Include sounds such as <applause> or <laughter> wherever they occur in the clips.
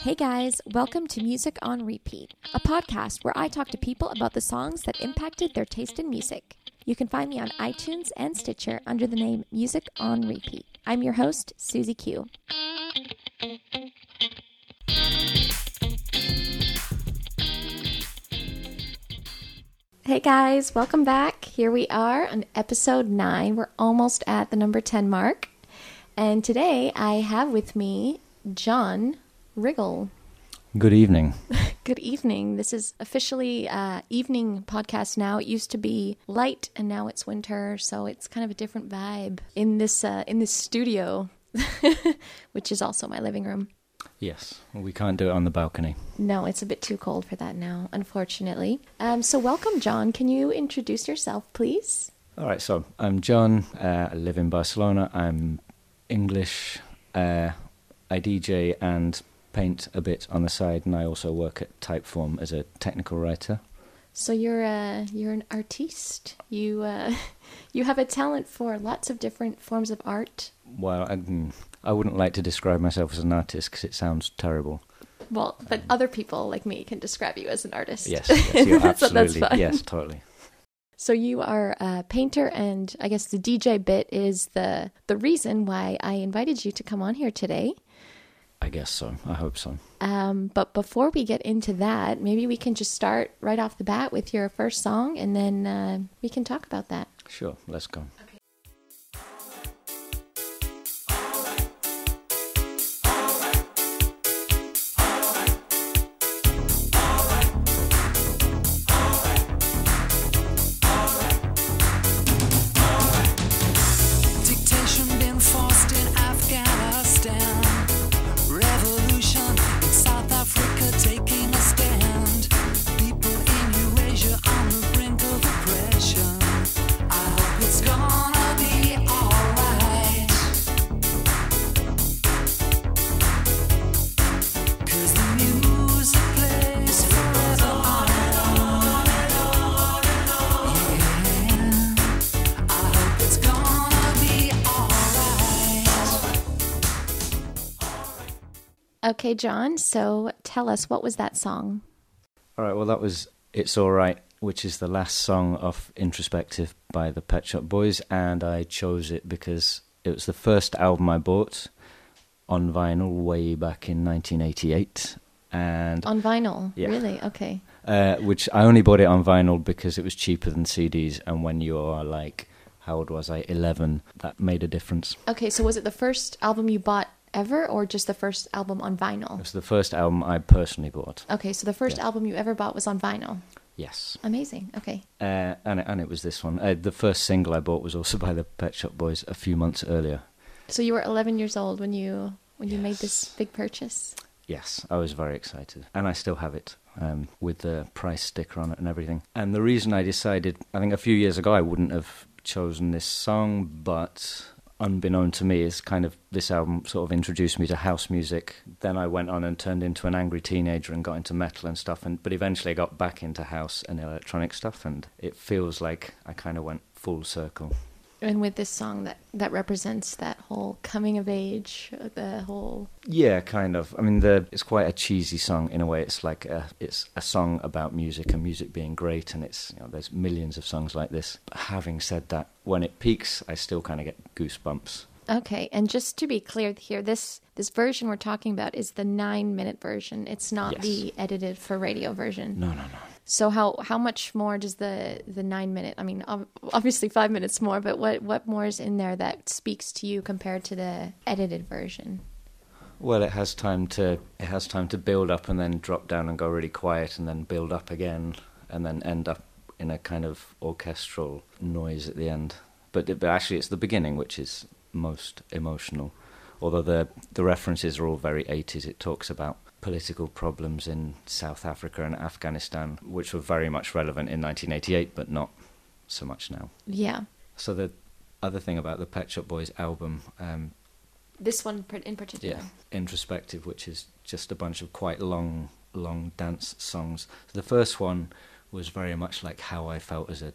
Hey guys, welcome to Music on Repeat, a podcast where I talk to people about the songs that impacted their taste in music. You can find me on iTunes and Stitcher under the name Music on Repeat. I'm your host, Susie Q. Hey guys, welcome back. Here we are on episode 9. We're almost at the number 10 mark. And today I have with me John Riggle. Good evening. <laughs> Good evening. This is officially uh, evening podcast now. It used to be light, and now it's winter, so it's kind of a different vibe in this uh, in this studio, <laughs> which is also my living room. Yes, we can't do it on the balcony. No, it's a bit too cold for that now, unfortunately. Um, so, welcome, John. Can you introduce yourself, please? All right, so I'm John. Uh, I live in Barcelona. I'm English. Uh, I DJ and paint a bit on the side, and I also work at Typeform as a technical writer. So you're a you're an artiste. You uh, <laughs> you have a talent for lots of different forms of art. Well, I, mm, I wouldn't like to describe myself as an artist because it sounds terrible. Well, but other people like me can describe you as an artist. Yes, <laughs> yes you're So absolutely fine. yes, totally. So you are a painter, and I guess the DJ bit is the the reason why I invited you to come on here today. I guess so. I hope so. Um, but before we get into that, maybe we can just start right off the bat with your first song, and then uh, we can talk about that. Sure, let's go. Okay, John. So tell us, what was that song? All right, well, that was It's All Right, which is the last song of Introspective by the Pet Shop Boys, and I chose it because it was the first album I bought on vinyl way back in 1988. And On vinyl. Yeah. Really? Okay. uh, which I only bought it on vinyl because it was cheaper than CDs, and when you are like, how old was I? 11, that made a difference. Okay, so was it the first album you bought ever, or just the first album on vinyl? It was the first album I personally bought. Okay, so the first Yeah. album you ever bought was on vinyl. Yes. Amazing. Okay. Uh, and, it, and it was this one. Uh, the first single I bought was also <laughs> by the Pet Shop Boys a few months earlier. So you were 11 years old when you when you made this big purchase. Yes, I was very excited. And I still have it um, with the price sticker on it and everything. And the reason I decided, I think a few years ago I wouldn't have chosen this song, but unbeknown to me, is kind of this album sort of introduced me to house music. Then I went on and turned into an angry teenager and got into metal and stuff. And but eventually I got back into house and electronic stuff, and it feels like I kind of went full circle. And with this song that that represents that whole coming of age, the whole Yeah, kind of. I mean, the it's quite a cheesy song in a way. It's like a, it's a song about music and music being great, and it's you know there's millions of songs like this. But having said that, when it peaks, I still kind of get goosebumps. Okay, and just to be clear here, this this version we're talking about is the nine minute version. It's not Yes. the edited for radio version. No, no, no. So how how much more does the the nine minute? I mean, obviously five minutes more, but what what more is in there that speaks to you compared to the edited version? Well, it has time to it has time to build up and then drop down and go really quiet and then build up again and then end up in a kind of orchestral noise at the end. But, it, but actually, it's the beginning which is most emotional. Although the the references are all very 80s, it talks about political problems in South Africa and Afghanistan, which were very much relevant in 1988, but not so much now. Yeah, So the other thing about the Pet Shop Boys album, um, this one in particular. yeah, introspective, which is just a bunch of quite long, long dance songs. So the first one was very much like how I felt as a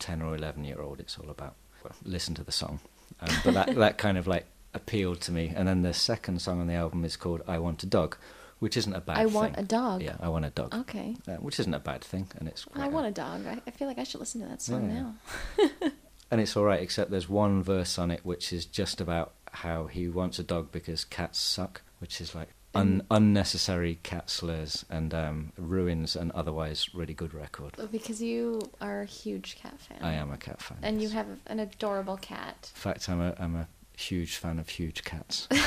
ten or eleven year old. It's all about well, listen to the song. Um, but that <laughs> that kind of like appealed to me. And then the second song on the album is called "I Want a Dog," which isn't a bad. I thing. want a dog. Yeah, I want a dog. Okay. Uh, which isn't a bad thing, and it's. I want a dog. I, I feel like I should listen to that song Yeah. now. <laughs> and it's all right, except there's one verse on it which is just about how he wants a dog because cats suck, which is like un- unnecessary cat slurs and um, ruins an otherwise really good record. Because you are a huge cat fan. I am a cat fan. And you have an adorable cat. In fact, I'm a I'm a huge fan of huge cats. <laughs>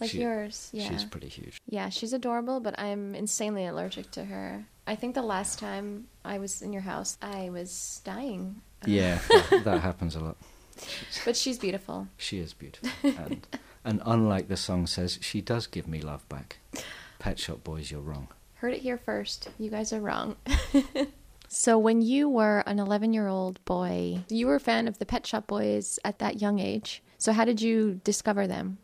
Like She- yours. Yeah. She's pretty huge. Yeah, she's adorable, but I'm insanely allergic to her. I think the last time I was in your house, I was dying. Yeah, <laughs> that, that happens a lot. But she's beautiful. She is beautiful, <laughs> and and unlike the song says, she does give me love back. Pet Shop Boys, you're wrong. Heard it here first. You guys are wrong. <laughs> so, when you were an 11 year old boy, you were a fan of the Pet Shop Boys at that young age. So, how did you discover them?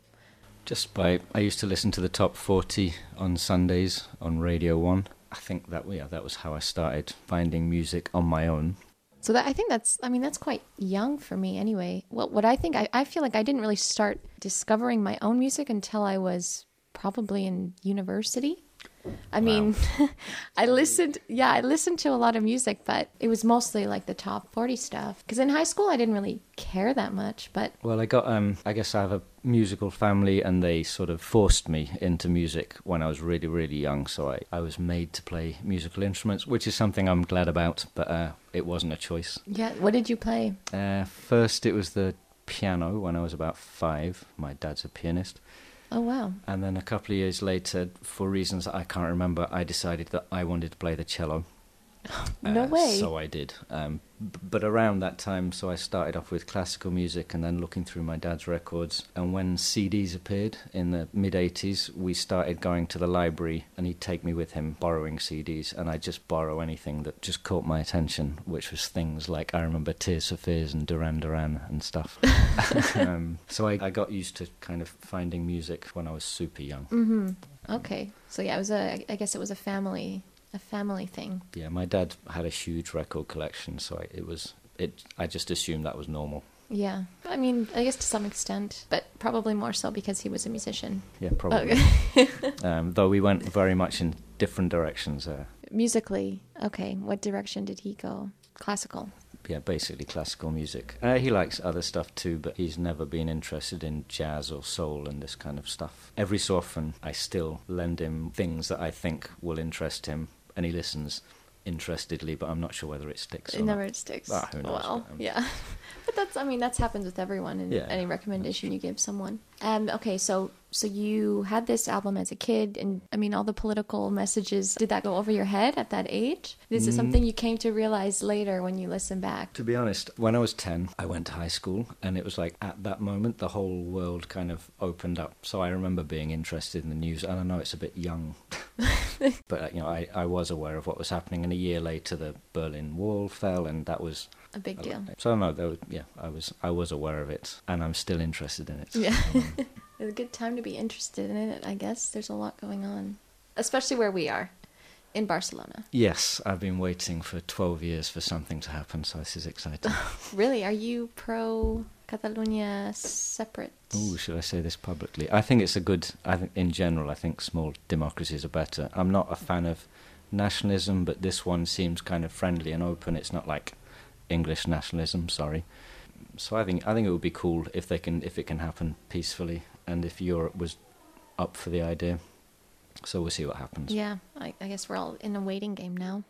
Just by I used to listen to the top forty on Sundays on Radio One. I think that yeah, that was how I started finding music on my own. So that I think that's I mean that's quite young for me anyway. Well, what I think I, I feel like I didn't really start discovering my own music until I was probably in university. I mean, <laughs> I listened yeah, I listened to a lot of music, but it was mostly like the top 40 stuff cuz in high school I didn't really care that much, but Well, I got um, I guess I have a musical family, and they sort of forced me into music when I was really really young. So I I was made to play musical instruments, which is something I'm glad about. But uh, it wasn't a choice. yeah, what did you play? Uh, first, it was the piano when I was about five. My dad's a pianist. Oh wow. And then a couple of years later, for reasons I can't remember, I decided that I wanted to play the cello. No Uh, way. So I did. Um, but around that time, so I started off with classical music and then looking through my dad's records. And when CDs appeared in the mid 80s, we started going to the library and he'd take me with him borrowing CDs. And I'd just borrow anything that just caught my attention, which was things like I remember Tears for Fears and Duran Duran and stuff. <laughs> <laughs> um, so I, I got used to kind of finding music when I was super young. Mhm. Okay. So yeah, it was a I guess it was a family a family thing. Yeah, my dad had a huge record collection, so I, it was it. I just assumed that was normal. Yeah. I mean, I guess to some extent, but probably more so because he was a musician. Yeah, probably. <laughs> um, though we went very much in different directions. there. Musically, okay. What direction did he go? Classical. yeah, basically classical music. Uh, he likes other stuff too, but he's never been interested in jazz or soul and this kind of stuff. Every so often, I still lend him things that I think will interest him, and he listens interestedly, but I'm not sure whether it sticks. It or not. never sticks. Ah, who knows? Well, Um, yeah. <laughs> But that's, I mean, that's happens with everyone in Yeah, any recommendation you give someone. Um, okay, so so you had this album as a kid, and I mean, all the political messages. Did that go over your head at that age? This is Mm. something you came to realize later when you listen back. To be honest, when I was 10, I went to high school, and it was like at that moment the whole world kind of opened up. So I remember being interested in the news, and I know it's a bit young, <laughs> but you know, I, I was aware of what was happening. And a year later, the Berlin Wall fell, and that was A big deal. So no, was, yeah, I was I was aware of it, and I'm still interested in it. Yeah. Um, <laughs> It's a good time to be interested in it, I guess. There's a lot going on, especially where we are in Barcelona. yes, I've been waiting for 12 years for something to happen, so this is exciting. <laughs> Really, are you pro Catalonia separate? Oh, should I say this publicly? I think it's a good. I think in general, I think small democracies are better. I'm not a fan of nationalism, but this one seems kind of friendly and open. It's not like English nationalism. Sorry. So I think I think it would be cool if they can if it can happen peacefully and if Europe was up for the idea. So we'll see what happens. Yeah, I, I guess we're all in a waiting game now.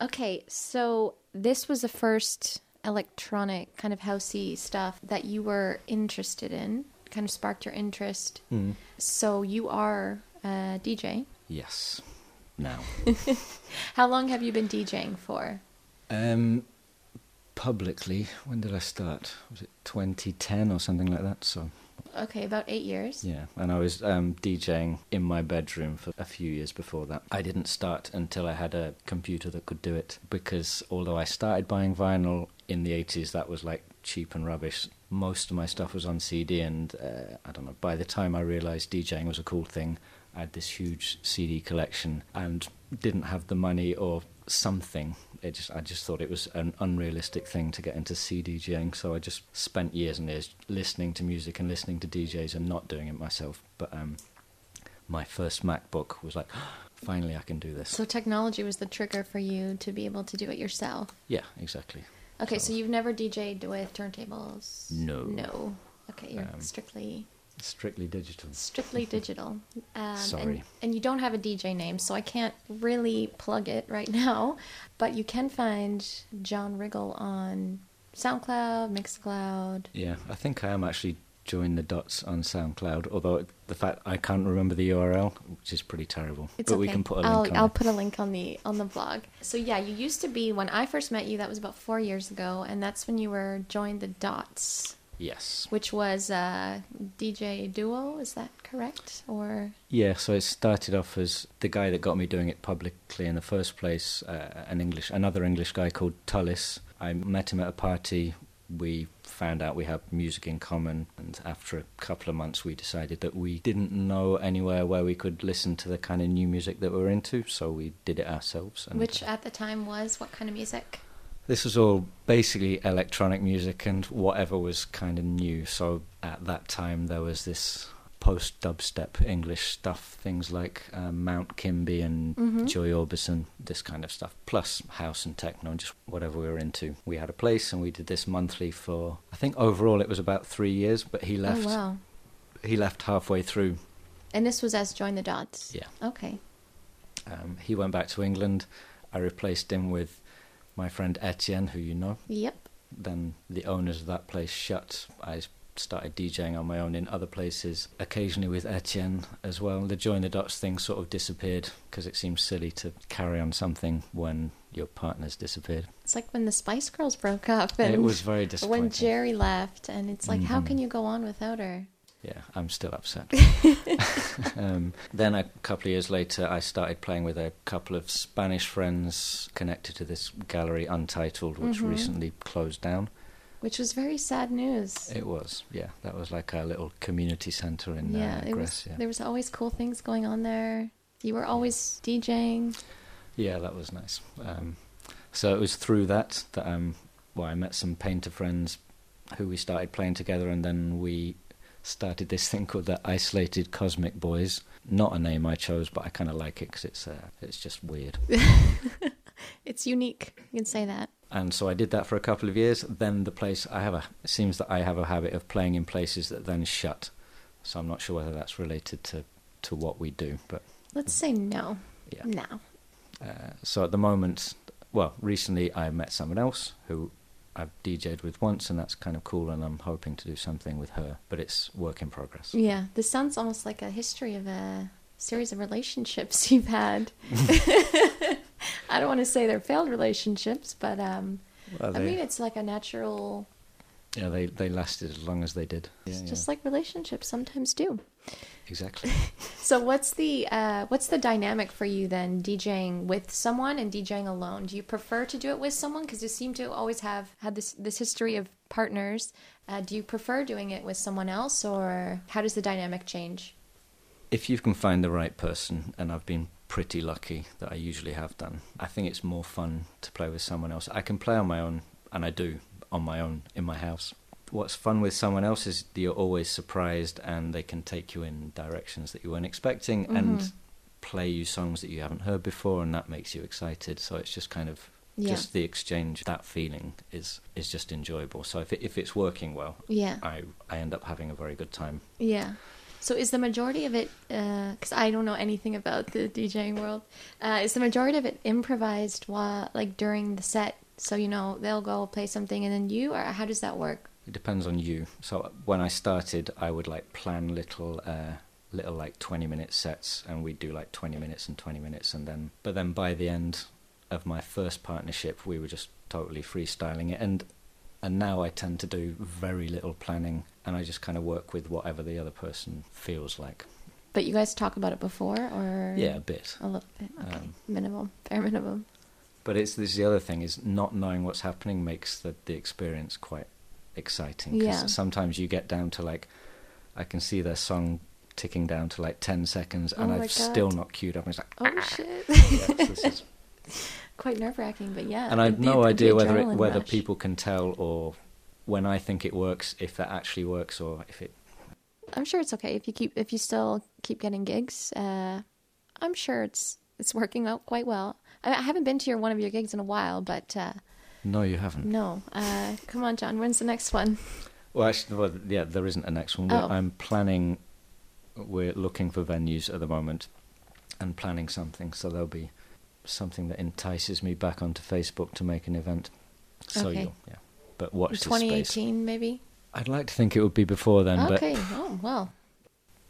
Okay, so this was the first electronic kind of housey stuff that you were interested in, kind of sparked your interest. Mm. So you are a DJ. Yes. Now. <laughs> How long have you been DJing for? Um, publicly, when did I start? Was it 2010 or something like that? So Okay, about eight years. Yeah, and I was um, DJing in my bedroom for a few years before that. I didn't start until I had a computer that could do it because although I started buying vinyl in the 80s, that was like cheap and rubbish. Most of my stuff was on CD, and uh, I don't know, by the time I realized DJing was a cool thing, I had this huge CD collection and didn't have the money or something. It just I just thought it was an unrealistic thing to get into CDJing, so I just spent years and years listening to music and listening to DJs and not doing it myself. But um, my first MacBook was like, <gasps> finally I can do this. So technology was the trigger for you to be able to do it yourself. yeah, exactly. Okay, so, So- you've never DJ'd with turntables? No. No. Okay, you're Um, strictly Strictly digital. strictly digital. <laughs> Um, Sorry. And, and you don't have a DJ name, so I can't really plug it right <laughs> now. But you can find John Riggle on SoundCloud, Mixcloud. Yeah, I think I am actually join the dots on SoundCloud. Although the fact I can't remember the URL, which is pretty terrible. It's but okay. we can put a link I'll, on I'll it. put a link on the on the blog. So yeah, you used to be when I first met you. That was about four years ago, and that's when you were joined the Dots, Yes. which was a DJ duo. Is that correct? Or Yeah, so it started off as the guy that got me doing it publicly in the first place, uh, an English, another English guy called Tullis. I met him at a party. We found out we had music in common, and after a couple of months, we decided that we didn't know anywhere where we could listen to the kind of new music that we were into, so we did it ourselves. And which at the time was what kind of music? This was all basically electronic music and whatever was kind of new. So at that time, there was this post dubstep English stuff, things like um, Mount Kimbie and Mhm. Joy Orbison, this kind of stuff, plus house and techno and just whatever we were into. We had a place and we did this monthly for, I think overall it was about three years, but he left. Oh wow! He left halfway through. And this was as Join the Dots. Yeah. Okay. Um, he went back to England. I replaced him with my friend Etienne, who you know. Yep. then the owners of that place shut. I started DJing on my own in other places, occasionally with Etienne as well. The Join the Dots thing sort of disappeared because it seems silly to carry on something when your partner's disappeared. It's like when the Spice Girls broke up, and it was very disappointing. when Geri left, and it's like, how Mhm. can you go on without her? Yeah, I'm still upset. <laughs> <laughs> um, then a couple of years later, I started playing with a couple of Spanish friends connected to this gallery Untitled, which Mhm. recently closed down. Which was very sad news. It was, yeah. That was like a little community centre in yeah, uh, was. Gràcia. There was always cool things going on there. You were always DJing. Yeah, that was nice. Um, so it was through that that um, well, I met some painter friends who we started playing together, and then we started this thing called the Isolated Cosmic Boys. Not a name I chose, but I kind of like it because it's uh, it's just weird. <laughs> It's unique. You can say that. And so I did that for a couple of years. Then the place I have a it seems that I have a habit of playing in places that then shut. So I'm not sure whether that's related to to what we do, but Let's say no. yeah. No. Uh, so at the moment, well, recently I met someone else who I've DJed with once, and that's kind of cool, and I'm hoping to do something with her, but it's work in progress. Yeah, this sounds almost like a history of a series of relationships <laughs> you've had. <laughs> I don't want to say they're failed relationships, but um, Well, I mean it's like a natural. yeah, they they lasted as long as they did. It's Yeah, just yeah, like relationships sometimes do. Exactly. <laughs> So what's the uh, what's the dynamic for you then DJing with someone and DJing alone? Do you prefer to do it with someone because you seem to always have had this this history of partners? Uh, do you prefer doing it with someone else or how does the dynamic change? if you can find the right person, and I've been pretty lucky that I usually have done, I think it's more fun to play with someone else. I can play on my own, and I do on my own in my house. What's fun with someone else is you're always surprised, and they can take you in directions that you weren't expecting, and Mhm. play you songs that you haven't heard before, and that makes you excited. So it's just kind of Yeah. just the exchange. That feeling is is just enjoyable. So if it, if it's working well, Yeah. I I end up having a very good time. Yeah. So is the majority of it, because I don't know anything about the DJing world, uh, is the majority of it improvised while, like during the set? So, you know, they'll go play something and then you, or how does that work? It depends on you. So when I started, I would like plan little, uh, little like twenty minute sets, and we'd do like twenty minutes and twenty minutes, and then. But then by the end of my first partnership, we were just totally freestyling it, and and now I tend to do very little planning, and I just kind of work with whatever the other person feels like. But you guys talk about it before, or Yeah, a bit. a little bit. Okay, Um, minimum, bare minimum. But it's this is the other thing is not knowing what's happening makes the the experience quite exciting. 'cause Yeah. Sometimes you get down to like, I can see their song ticking down to like ten seconds, and Oh I've still not queued up. And it's like, Oh shit! yes, <laughs> Quite nerve wracking, but yeah. and I have no idea whether it, whether rush. people can tell or when I think it works, if that actually works, or if it. I'm sure it's okay if you keep if you still keep getting gigs. Uh, I'm sure it's it's working out quite well. I, I haven't been to your one of your gigs in a while, but uh, No, you haven't. no. Uh, come on, John. When's the next one? Well, actually, well, yeah, there isn't a next one. Oh. I'm planning. We're looking for venues at the moment, and planning something. So there'll be something that entices me back onto Facebook to make an event. So Okay. you'll, yeah. But watch the space. 2018, maybe. I'd like to think it would be before then, okay. Oh well.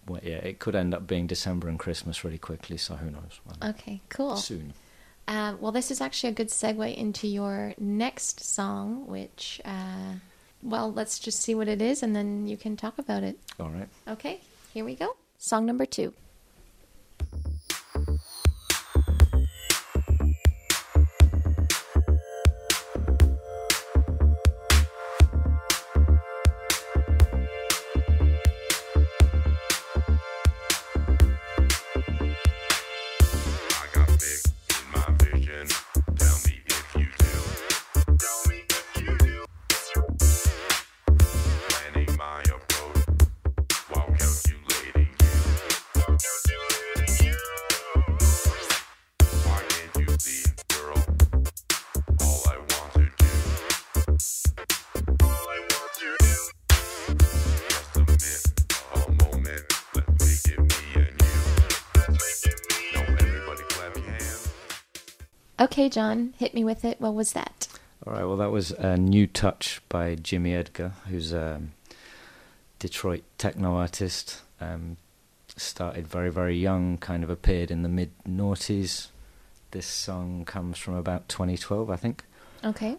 well, yeah, it could end up being December and Christmas really quickly. So who knows? Okay. Cool. Soon. Uh, well, this is actually a good segue into your next song, which, uh, well, let's just see what it is, and then you can talk about it. All right. Okay. Here we go. Song number two. Okay, John, hit me with it. What was that? All right. Well, that was a new touch by Jimmy Edgar, who's a Detroit techno artist. Um, started very, very young. Kind of appeared in the mid noughties. This song comes from about 2012, I think. Okay.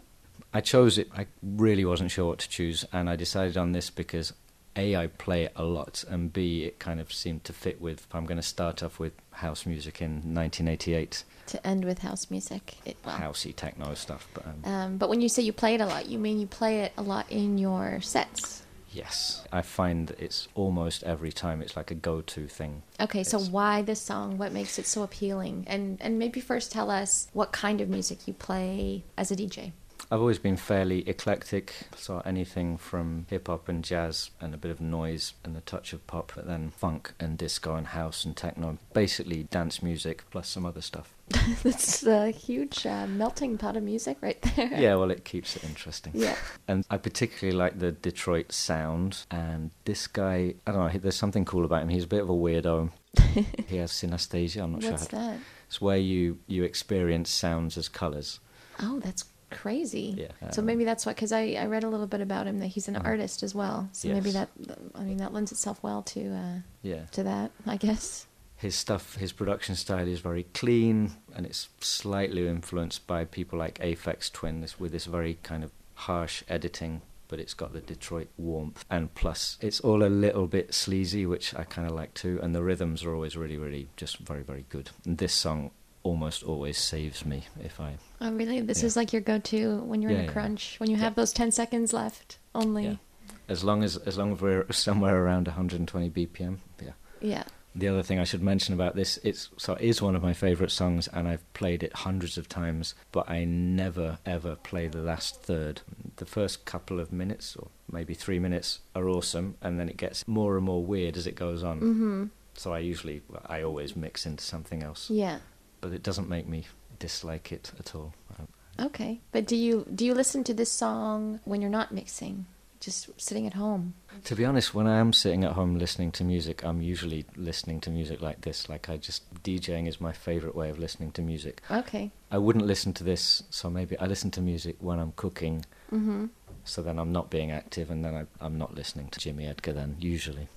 I chose it. I really wasn't sure what to choose, and I decided on this because a I play it a lot, and b it kind of seemed to fit with. I'm going to start off with house music in 1988, To end with house music. It, well, housey techno stuff. But um, Um, but when you say you play it a lot, you mean you play it a lot in your sets. yes, I find that it's almost every time it's like a go-to thing. Okay, so It's- why this song? What makes it so appealing? And and maybe first tell us what kind of music you play as a DJ. I've always been fairly eclectic, so anything from hip hop and jazz and a bit of noise and a touch of pop, but then funk and disco and house and techno. Basically, dance music plus some other stuff. <laughs> That's a huge uh, melting pot of music right <laughs> there. Yeah, well, it keeps it interesting. Yeah. And I particularly like the Detroit sound. And this guy, I don't know, there's something cool about him. He's a bit of a weirdo. <laughs> he has synesthesia. I'm not What's sure. How to, that? it's where you, you experience sounds as colours. Oh, that's crazy. Yeah, So maybe that's what, because I, I read a little bit about him that he's an artist as well. So maybe that, I mean, that lends itself well to uh, Yeah. to that, I guess. His stuff, his production style is very clean, and it's slightly influenced by people like Aphex Twin this, with this very kind of harsh editing, but it's got the Detroit warmth. And plus, it's all a little bit sleazy, which I kind of like too, and the rhythms are always really, really just very, very good. And this song almost always saves me if I. Oh, really? This Yeah. is like your go-to when you're in Yeah, a yeah. crunch, when you Yeah. have those 10 seconds left only. Yeah. As long as as long as we're <laughs> somewhere around 120 BPM, yeah. Yeah. The other thing I should mention about this, it's so it is one of my favourite songs, and I've played it hundreds of times. But I never ever play the last third. The first couple of minutes, or maybe three minutes, are awesome, and then it gets more and more weird as it goes on. Mm-hmm. So I usually, I always mix into something else, Yeah. But it doesn't make me dislike it at all. Okay. But do you do you listen to this song when you're not mixing? Just sitting at home? To be honest, when I am sitting at home listening to music, I'm usually listening to music like this. Like I just DJing is my favorite way of listening to music. Okay. I wouldn't listen to this, so maybe I listen to music when I'm cooking. Mm-hmm. So then I'm not being active, and then I, I'm not listening to Jimmy Edgar. Then usually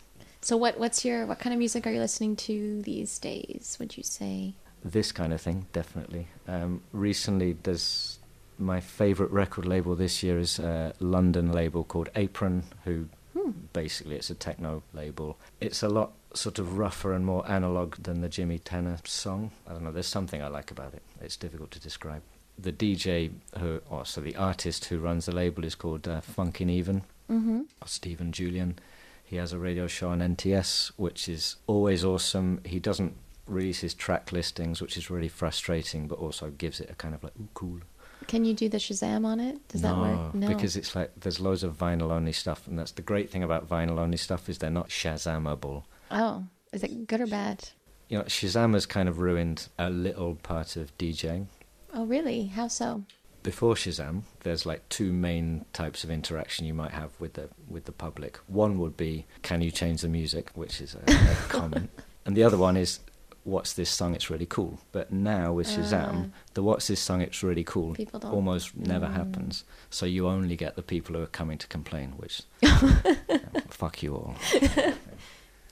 So what what's your what kind of music are you listening to these days? Would you say? This kind of thing, definitely. Um, recently, there's my favorite record label this year is a London label called Apron, who Hmm. basically it's a techno label. It's a lot sort of rougher and more analog than the Jimmy Tenor song. I don't know. There's something I like about it. It's difficult to describe. The DJ who, or so the artist who runs the label is called uh, Funkineven, Mm-hmm. or Steven Julien. He has a radio show on NTS, which is always awesome. He doesn't releases track listings, which is really frustrating, but also gives it a kind of like ooh, cool. Can you do the Shazam on it? Does that work? No, because it's like there's loads of vinyl only stuff, and that's the great thing about vinyl only stuff is they're not Shazamable. oh, is it good or bad? You know, Shazam has kind of ruined a little part of DJing. Oh, really? How so? Before Shazam, there's like two main types of interaction you might have with the with the public. One would be, "Can you change the music?" which is a, a <laughs> comment, and the other one is, "What's this song? It's really cool." But now with Shazam, Ah. the "What's this song? It's really cool" almost never Mm. happens. So you only get the people who are coming to complain, which <laughs> yeah, fuck you all. <laughs>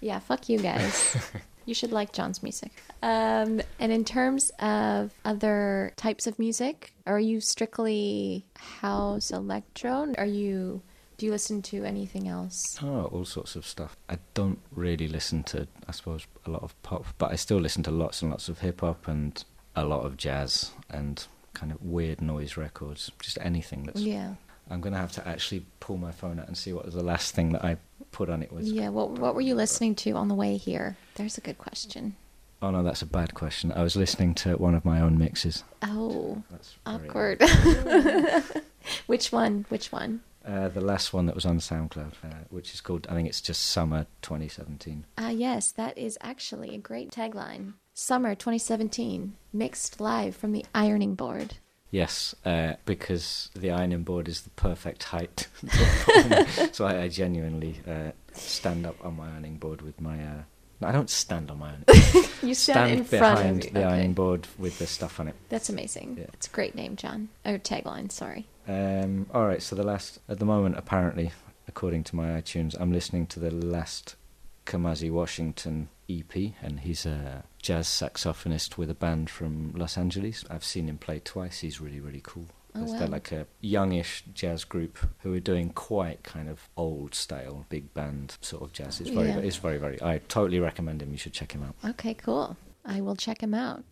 Yeah, fuck you guys. <laughs> you should like John's music. Um, and in terms of other types of music, are you strictly house electro? Are you do you listen to anything else? Oh, all sorts of stuff. I don't really listen to, I suppose, a lot of pop, but I still listen to lots and lots of hip hop and a lot of jazz and kind of weird noise records. Just anything that's. Yeah. I'm gonna have to actually pull my phone out and see what the last thing that I put on it was. Yeah, what what were you listening to on the way here? There's a good question. Oh no, that's a bad question. I was listening to one of my own mixes. Oh, That's very- awkward. <laughs> Which one? Which one? Uh, the last one that was on SoundCloud, uh, which is called, I think it's just Summer 2017. Ah, yes, that is actually a great tagline. Summer 2017, mixed live from the ironing board. Yes, uh, because the ironing board is the perfect height. <laughs> <laughs> so I, I genuinely uh, stand up on my ironing board with my. I don't stand on my own. <laughs> You stand, in front behind of the okay. ironing board with the stuff on it. That's amazing. Yeah. It's a great name, John. Or tagline, sorry. Um, all right, so the last at the moment, apparently, according to my iTunes, I'm listening to the last Kamasi Washington EP, and he's a jazz saxophonist with a band from Los Angeles. I've seen him play twice. He's really, really cool. Oh, They're like a youngish jazz group who are doing quite kind of old style big band sort of jazz. It's very, Yeah. it's very, very. I totally recommend him. You should check him out. Okay, cool. I will check him out.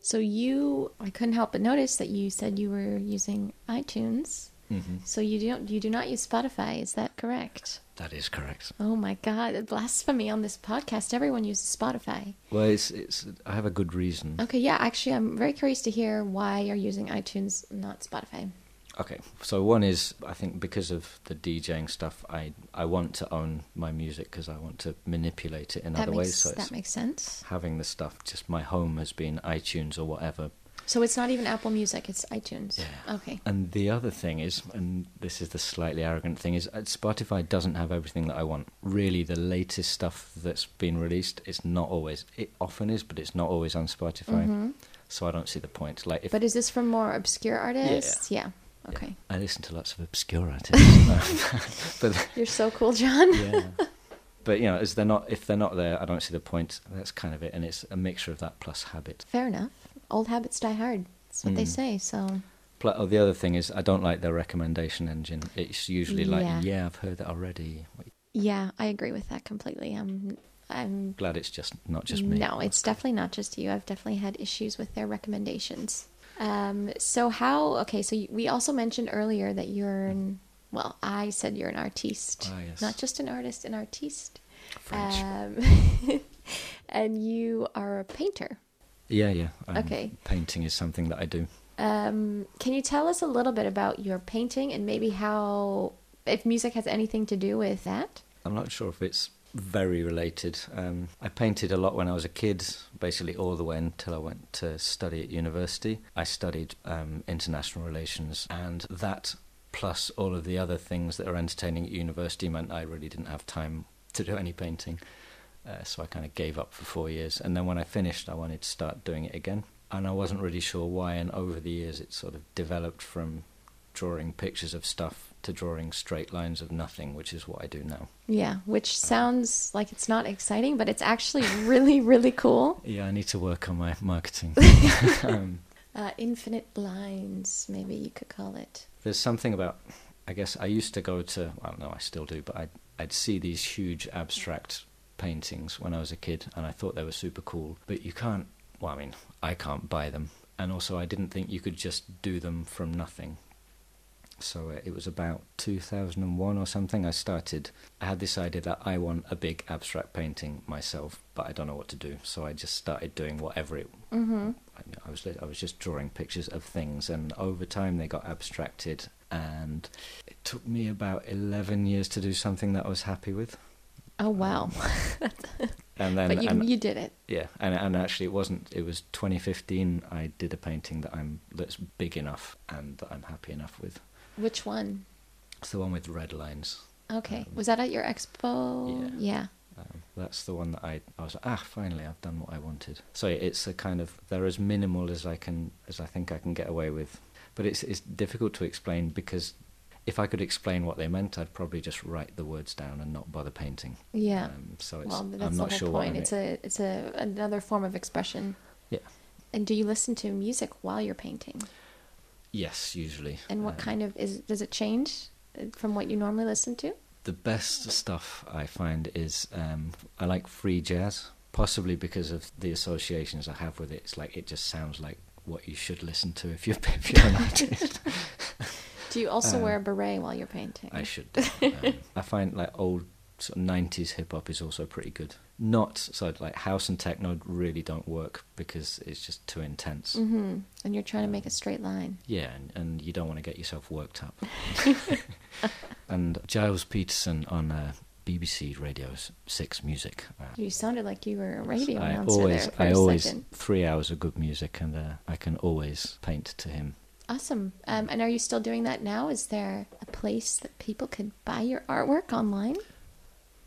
So you, I couldn't help but notice that you said you were using iTunes. Mm-hmm. So you don't, you do not use Spotify. Is that correct? That is correct. Oh my God! Blasphemy on this podcast. Everyone uses Spotify. Well, it's, it's. I have a good reason. Okay, yeah. Actually, I'm very curious to hear why you're using iTunes, not Spotify. Okay, so one is I think because of the DJing stuff, I I want to own my music because I want to manipulate it in that other makes ways. So that makes sense. having the stuff. Just my home has been iTunes or whatever. So it's not even Apple Music; it's iTunes. Yeah. Okay. And the other thing is, and this is the slightly arrogant thing, is uh, Spotify doesn't have everything that I want. Really, the latest stuff that's been released, it's not always. It often is, but it's not always on Spotify. Mhm. So I don't see the point. Like if But is this from more obscure artists? Yeah. Okay. I listen to lots of obscure artists, <laughs> <laughs> but <laughs> You're so cool, John. yeah. But you know, as they're not, if they're not there, I don't see the point. That's kind of it, and it's a mixture of that plus habit. Fair enough. Old habits die hard. That's what they Mm. say. So Pl- oh, the other thing is, I don't like their recommendation engine. It's usually like, Yeah. yeah, I've heard that already. Wait, yeah, I agree with that completely. I'm I'm glad it's just not just me. No, it's definitely not just you. I've definitely had issues with their recommendations. Um, so how? Okay, so you, we also mentioned earlier that you're an. Well, I said you're an artiste, Ah, yes. not just an artist, an artiste. French. Um, <laughs> and you are a painter. Yeah, yeah. um, okay. Painting is something that I do. Um, can you tell us a little bit about your painting and maybe how, if music has anything to do with that? I'm not sure if it's very related. Um, I painted a lot when I was a kid, basically all the way until I went to study at university. I studied um, international relations, and that plus all of the other things that are entertaining at university meant I really didn't have time to do any painting. Uh, so I kind of gave up for four years, and then when I finished, I wanted to start doing it again. And I wasn't really sure why, and over the years, it sort of developed from drawing pictures of stuff to drawing straight lines of nothing, which is what I do now. Yeah, which sounds like it's not exciting, but it's actually <laughs> really, really cool. Yeah, I need to work on my marketing. <laughs> <laughs> um, Uh, infinite lines, maybe you could call it. there's something about, I guess I used to go to, I don't know, I still do, but I'd, I'd see these huge abstract paintings when I was a kid, and I thought they were super cool. But you can't, well, I mean, I can't buy them. And also, I didn't think you could just do them from nothing. So uh, it was about 2001 or something. I started. I had this idea that I want a big abstract painting myself, but I don't know what to do. So I just started doing whatever it. Mm-hmm. I, I was I was just drawing pictures of things, and over time they got abstracted. And it took me about 11 years to do something that I was happy with. Oh wow! <laughs> And then but you and, you did it. Yeah, and and actually, it wasn't. It was 2015. I did a painting that I'm that's big enough and that I'm happy enough with. Which one? It's the one with red lines. Okay. Um, Was that at your expo? yeah. Um, that's the one that I I was like, ah, finally, I've done what I wanted. So it's a kind of they're as minimal as I can as I think I can get away with, but it's it's difficult to explain because if I could explain what they meant, I'd probably just write the words down and not bother painting. Yeah. Um, so it's well, that's I'm not the whole sure what point. It's a it's a another form of expression. Yeah. And do you listen to music while you're painting? yes, usually. And what Um, kind of is does it change uh, from what you normally listen to? the best stuff I find is um, I like free jazz, possibly because of the associations I have with it. It's like it just sounds like what you should listen to if you're <laughs> if you're an artist. <laughs> Do you also Uh, wear a beret while you're painting? I should. Um, I find like old sort of '90s hip hop is also pretty good. Not so like house and techno really don't work because it's just too intense. Mm-hmm. And you're trying to make a straight line. Yeah, and, and you don't want to get yourself worked up. <laughs> <laughs> and Gilles Peterson on uh, BBC Radio Six Music. Uh, You sounded like you were a radio I announcer always, there for I a always second. three hours of good music, and uh, I can always paint to him. Awesome. Um, and are you still doing that now? Is there a place that people could buy your artwork online?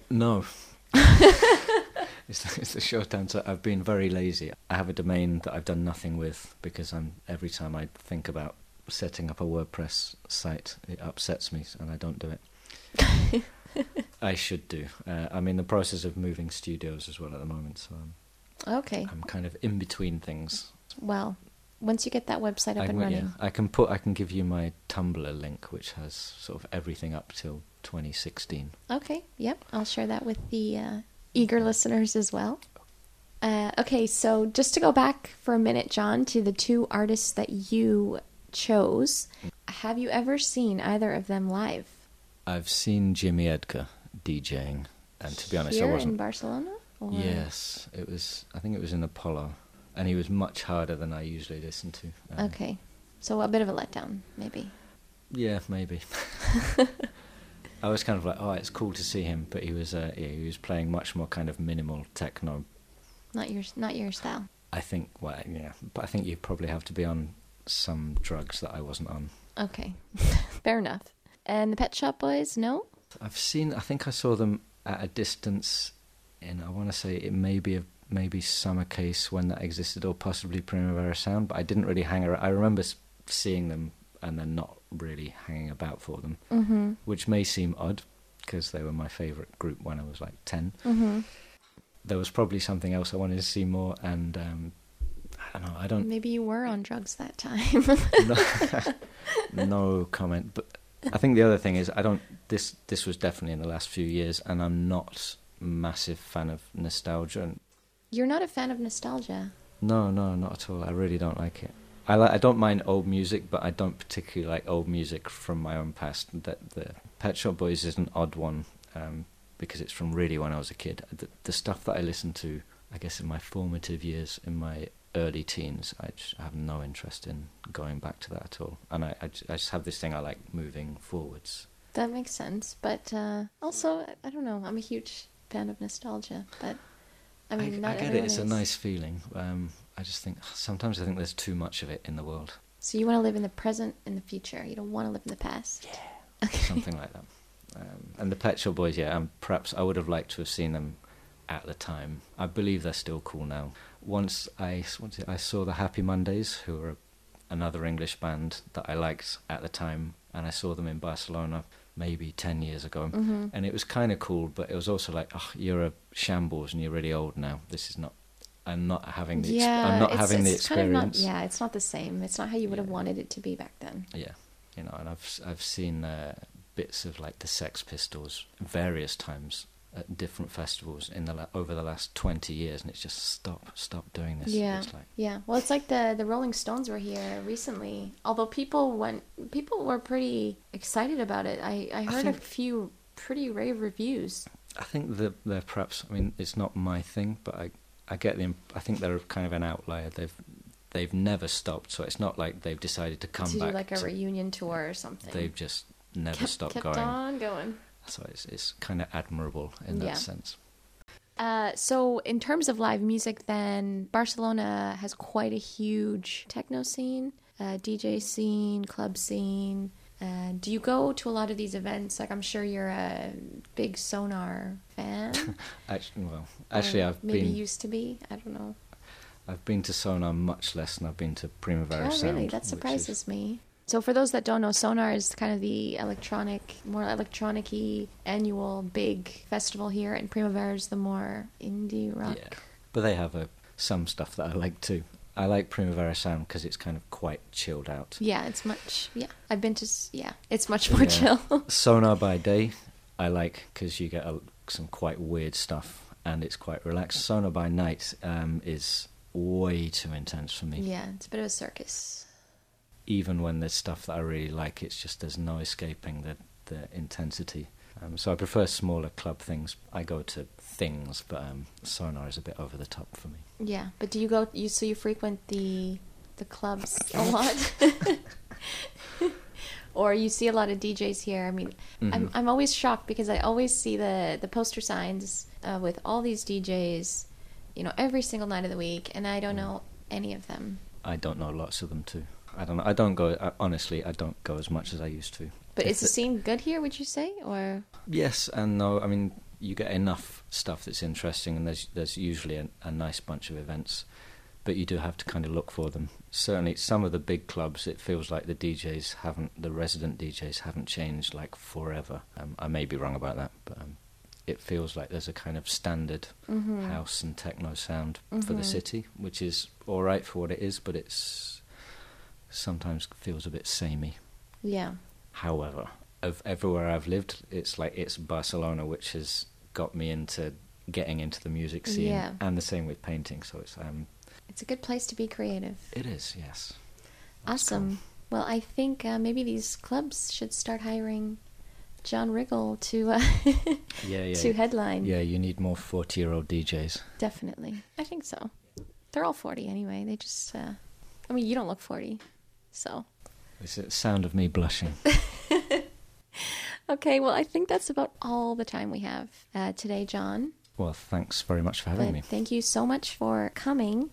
No. it's, it's the short answer. I've been very lazy. I have a domain that I've done nothing with because I'm every time I think about setting up a WordPress site, it upsets me, and I don't do it. <laughs> I should do. Uh, I'm in the process of moving studios as well at the moment, so I'm, Okay. I'm kind of in between things. Well, once you get that website up I, and running, yeah, I can put. I can give you my Tumblr link, which has sort of everything up till 2016. Okay, yep. I'll share that with the uh, eager listeners as well. Uh, okay, so just to go back for a minute, John, to the two artists that you chose, have you ever seen either of them live? I've seen Jimmy Edgar DJing, and to be honest, Here I wasn't. Barcelona? Or... Yes, it was. I think it was in Apolo, and he was much harder than I usually listen to. Um, Okay, so a bit of a letdown, maybe. Yeah, maybe. <laughs> <laughs> I was kind of like, oh, it's cool to see him, but he was, uh, yeah, he was playing much more kind of minimal techno. Not your, not your style. I think, well, yeah, but I think you probably have to be on some drugs that I wasn't on. Okay, <laughs> fair enough. And the Pet Shop Boys, no? I've seen. I think I saw them at a distance. and I want to say it may be a maybe Summercase when that existed, or possibly Primavera Sound. But I didn't really hang around. I remember seeing them and then not really hanging about for them, Mm-hmm. which may seem odd because they were my favourite group when I was like ten. Mm-hmm. There was probably something else I wanted to see more, and um, I don't know. I don't Maybe you were on drugs that time. no, <laughs> no comment. But I think the other thing is I don't. This this was definitely in the last few years, and I'm not massive fan of nostalgia. And You're not a fan of nostalgia. no, no, not at all. I really don't like it. I like. I don't mind old music, but I don't particularly like old music from my own past. That the Pet Shop Boys is an odd one um, because it's from really when I was a kid. The, the stuff that I listened to, I guess, in my formative years, in my early teens, I just have no interest in going back to that at all. And I, I, ju- I just have this thing I like moving forwards. That makes sense. But uh, also, I don't know. I'm a huge fan of nostalgia. But I mean, not I get it. It's a nice feeling. Um, I just think sometimes I think there's too much of it in the world. So you want to live in the present and the future. You don't want to live in the past. <laughs> Okay. something like that. Um, and the Pet Shop Boys, yeah, um, perhaps I would have liked to have seen them at the time. I believe they're still cool now. Once I, once I saw the Happy Mondays, who were another English band that I liked at the time, and I saw them in Barcelona maybe 10 years ago. hmm And it was kind of cool, but it was also like, oh, you're a shambles and you're really old now. This is not. I'm not having the. Yeah, I'm not it's, having the it's kind of not. experience. Yeah, it's not the same. It's not how you would have wanted it to be back then. Yeah, you know, and I've I've seen uh, bits of like the Sex Pistols various times, at different festivals in the la- over the last twenty years, and it's just stop, stop doing this. Yeah. It's like Yeah, well, it's like the the Rolling Stones were here recently. Although people went, people were pretty excited about it. I I heard a think- few pretty rave reviews. I think that they're perhaps. I mean, it's not my thing, but I I get the. I think they're kind of an outlier. They've they've never stopped, so it's not like they've decided to come to do back. like a to- reunion tour or something. they've just never kept, stopped kept going. on going. So it's it's kind of admirable in that Yeah. sense. Uh, so in terms of live music, then Barcelona has quite a huge techno scene, uh, DJ scene, club scene. Uh, do you go to a lot of these events? Like I'm sure you're a big Sonar fan. <laughs> Actually, well, actually, I've maybe been used to be. I don't know. I've been to Sonar much less than I've been to Primavera Oh, Sound. really? That which is- surprises me. So, for those that don't know, Sonar is kind of the electronic, more electronic-y annual big festival here, and Primavera is the more indie rock. Yeah, but they have a, some stuff that I like too. I like Primavera Sound because it's kind of quite chilled out. Yeah, it's much. Yeah, I've been to. Yeah, it's much more Yeah. chill. <laughs> Sonar by day, I like because you get a, some quite weird stuff and it's quite relaxed. Sonar by night um, is way too intense for me. yeah, it's a bit of a circus. Even when there's stuff that I really like, it's just there's no escaping the the intensity. Um, so I prefer smaller club things. I go to things, but um, Sonar is a bit over the top for me. Yeah, but do you go? You so you frequent the the clubs a lot, <laughs> or you see a lot of DJs here? I mean, I'm Mhm. I'm always shocked because I always see the the poster signs uh, with all these DJs, you know, every single night of the week, and I don't know any of them. I don't know lots of them too. I don't know. I don't go. I, honestly, I don't go as much as I used to. But If is the it- scene good here? Would you say, or Yes and no. I mean, you get enough stuff that's interesting, and there's there's usually a, a nice bunch of events, but you do have to kind of look for them. Certainly, some of the big clubs, it feels like the DJs haven't, the resident DJs haven't changed like forever. Um, I may be wrong about that, but um, it feels like there's a kind of standard Mhm. house and techno sound for the Mhm. city, which is all right for what it is, but it's sometimes feels a bit samey. yeah, However, of everywhere I've lived, it's like it's Barcelona which has got me into getting into the music scene, Yeah. and the same with painting. So it's um, it's a good place to be creative. it is yes. That's Awesome. cool. Well, I think uh, maybe these clubs should start hiring John Riggle to uh, <laughs> Yeah, yeah. <laughs> to headline. Yeah, you need more forty-year-old DJs. Definitely, I think so. They're all forty anyway. They just, uh, I mean, you don't look forty, so It's the sound of me blushing. <laughs> okay. Well, I think that's about all the time we have uh, today, John. well, thanks very much for having But me. thank you so much for coming.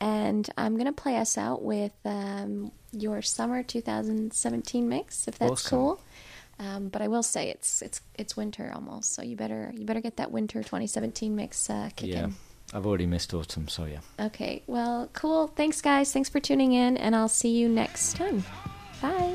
And I'm gonna play us out with um, your summer 2017 mix, if that's Awesome. cool. Um, but I will say it's it's it's winter almost, so you better you better get that winter 2017 mix uh, kicking. Yeah, I've already missed autumn, so yeah. Okay, well, cool. Thanks, guys. Thanks for tuning in, and I'll see you next time. Bye.